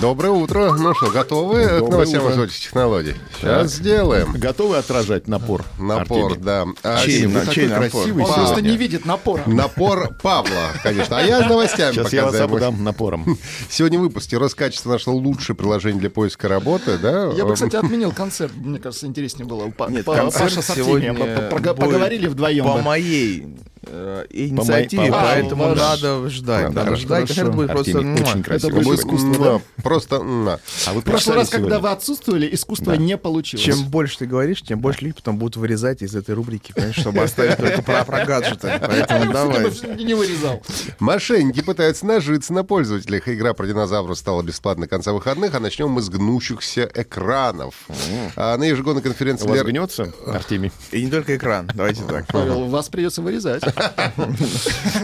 Доброе утро. Ну что, готовы к Доброе новостям утро. высоких технологий? Сейчас сделаем. Готовы отражать напор? Напор, Артемий? да. А, Чей, на- чей напор? красивый Он сегодня. Просто не видит напора. Напор Павла, конечно. А я с новостями Сейчас я вас обдам напором. Сегодня в выпуске Роскачество нашло лучшее приложение для поиска работы, да? Я бы, кстати, отменил концерт. Мне кажется, интереснее было. Нет, концерт Паша с сегодня поговорили вдвоем. По моей э, инициативе, по вашей. поэтому А, ваш. надо ждать. Надо, Надо хорошо. ждать. Концерт будет просто... Артемий муа. очень красиво. будет будет. искусство, да? Просто А вы В прошлый раз, когда вы отсутствовали, искусство не получилось. Чем больше ты говоришь, тем больше людей потом будут вырезать из этой рубрики, чтобы оставить только про, про гаджеты. Поэтому давай. не вырезал. Мошенники пытаются нажиться на пользователях. Игра про динозавров стала бесплатной к конца выходных, а начнем мы с гнущихся экранов. А на ежегодной конференции У вас гнется, Артемий? И не только экран. Давайте так. Павел, вас придется вырезать.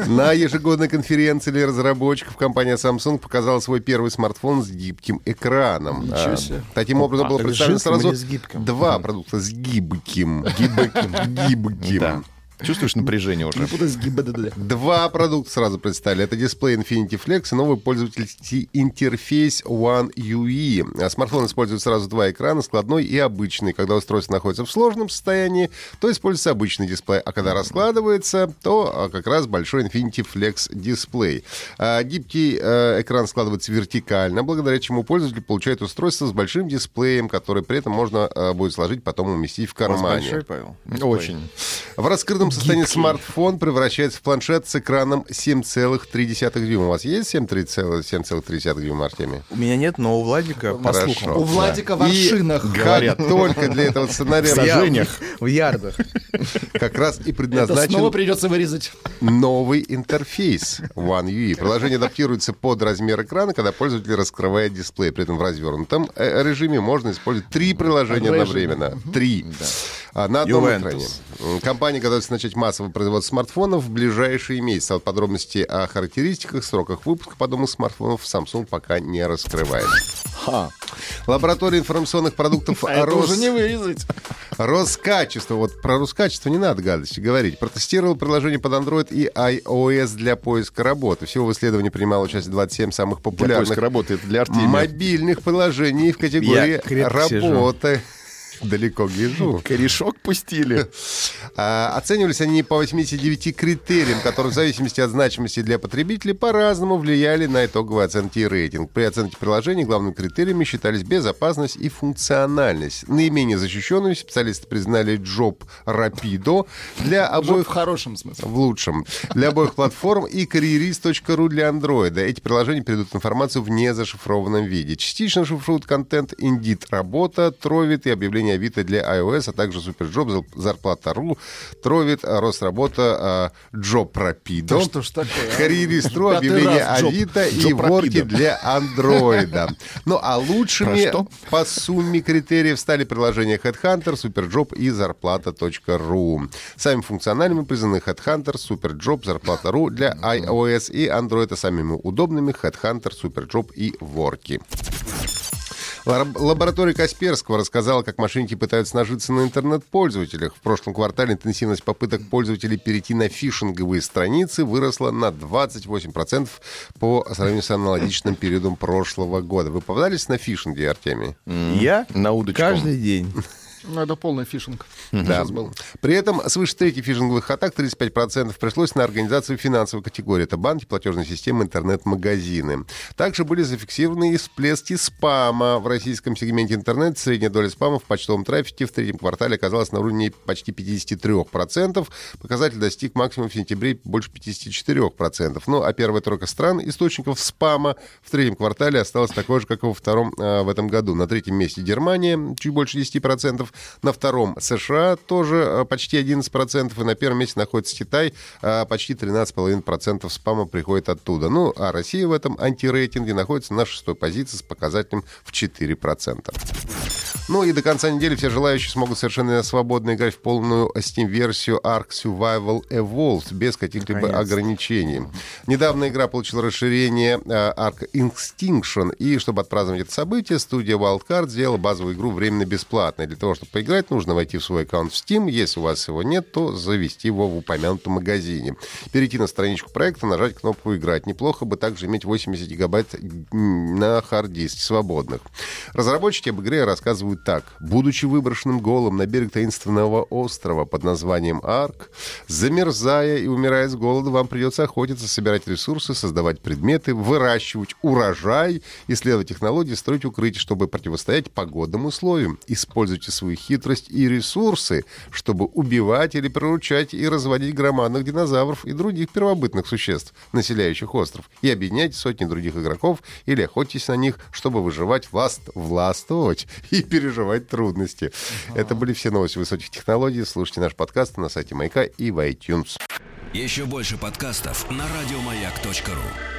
На ежегодной конференции для разработчиков компания Samsung показала свой первый смартфон с гибким экраном. А. Таким образом было представлено сразу два продукта с гибким. Гибким. Гибким. Чувствуешь напряжение уже? Два продукта сразу представили. Это дисплей Infinity Flex и новый пользовательский интерфейс One UE. А Смартфон использует сразу два экрана, складной и обычный. Когда устройство находится в сложном состоянии, то используется обычный дисплей, а когда раскладывается, то а, как раз большой Infinity Flex дисплей. А, Гибкий э, экран складывается вертикально, благодаря чему пользователь получает устройство с большим дисплеем, который при этом можно э, будет сложить, потом уместить в кармане. большой, Павел? Очень. В раскрытом состоянии смартфон превращается в планшет с экраном 7,3 дюйма. У вас есть 7,3 7,3 дюйма, Артемий? У меня нет, но у Владика, по Хорошо. слухам, У Владика в И аршинах. как только для этого сценария В сажениях. в ярдах. как раз и Это снова предназначен придется вырезать. новый интерфейс One UI. Приложение адаптируется под размер экрана, когда пользователь раскрывает дисплей. При этом в развернутом э, режиме можно использовать три приложения одновременно. Три. А, На одном Juventus. экране. Компания готовится начать массовое производство смартфонов в ближайшие месяцы. А вот подробности о характеристиках, сроках выпуска подобных смартфонов Samsung пока не раскрывает. Ха. Лаборатория информационных продуктов А Рос- уже не вырезать. Роскачество. Вот про Роскачество не надо гадости говорить. Протестировал приложение под Android и iOS для поиска работы. Всего в исследовании принимало участие 27 самых Для популярных поиска работы это для Артемия. мобильных приложений в категории Я крепко сижу. Далеко гляжу. Корешок пустили. А, оценивались они по 89 критериям, которые в зависимости от значимости для потребителей по-разному влияли на итоговые оценки и рейтинг. При оценке приложений главными критериями считались безопасность и функциональность. Наименее защищенными специалисты признали Job Rapido для Уже в обоих хорошем смысле. в лучшем. Для обоих платформ и карьерист.ру для андроида. Эти приложения передают информацию в незашифрованном виде. Частично шифруют контент Indeed работа, Trovit и объявление Авито для iOS, а также Superjob, Зарплата.ру, Trovit, Росработа, а, Jobrapido. Да что ж такое, а? Объявление. Авито и Worki для андроида. Ну а лучшими по сумме критериев стали приложения Headhunter, Superjob и Зарплата.ру. Самыми функциональными признаны Headhunter, Superjob, Зарплата.ру для iOS и Android, а самыми удобными Headhunter, Superjob и Ворки. Лаб- Лаборатория Касперского рассказала, как мошенники пытаются нажиться на интернет-пользователях. В прошлом квартале интенсивность попыток пользователей перейти на фишинговые страницы выросла на 28% по сравнению с аналогичным периодом прошлого года. Вы попадались на фишинги, Артемий? Я На удочку. каждый день. Ну, это полный фишинг. Да. Был. При этом свыше трети фишинговых атак, 35%, пришлось на организацию финансовой категории. Это банки, платежные системы, интернет-магазины. Также были зафиксированы и всплески спама. В российском сегменте интернет средняя доля спама в почтовом трафике в третьем квартале оказалась на уровне почти 53%. Показатель достиг максимума в сентябре больше 54%. Ну, а первая тройка стран источников спама в третьем квартале осталась такой же, как и во втором э, в этом году. На третьем месте Германия, чуть больше 10%. На втором США тоже э, почти 11%. И на первом месте находится Китай. э, Почти 13,5% спама приходит оттуда. Ну, а Россия в этом антирейтинге находится на шестой позиции с показателем в 4%. Ну и до конца недели все желающие смогут совершенно свободно играть в полную Steam-версию Ark Survival Evolved без каких-либо ограничений. Недавно игра получила расширение э, Ark Extinction, и чтобы отпраздновать это событие, студия Wildcard сделала базовую игру временно бесплатной. Для того, чтобы поиграть, нужно войти в свой аккаунт в Steam. Если у вас его нет, то завести его в упомянутом магазине. Перейти на страничку проекта, нажать кнопку «Играть». Неплохо бы также иметь 80 гигабайт на хард-диске свободных. Разработчики об игре рассказывают так. Будучи выброшенным голым на берег таинственного острова под названием Арк, замерзая и умирая с голода, вам придется охотиться, собирать ресурсы, создавать предметы, выращивать урожай, исследовать технологии, строить укрытия, чтобы противостоять погодным условиям. Используйте свою хитрость и ресурсы, чтобы убивать или приручать и разводить громадных динозавров и других первобытных существ, населяющих остров, и объединяйте сотни других игроков или охотитесь на них, чтобы выживать, власт, властвовать и переживать трудности. Это были все новости высоких технологий. Слушайте наш подкаст на сайте Маяка и в iTunes. Еще больше подкастов на радиомаяк.ру.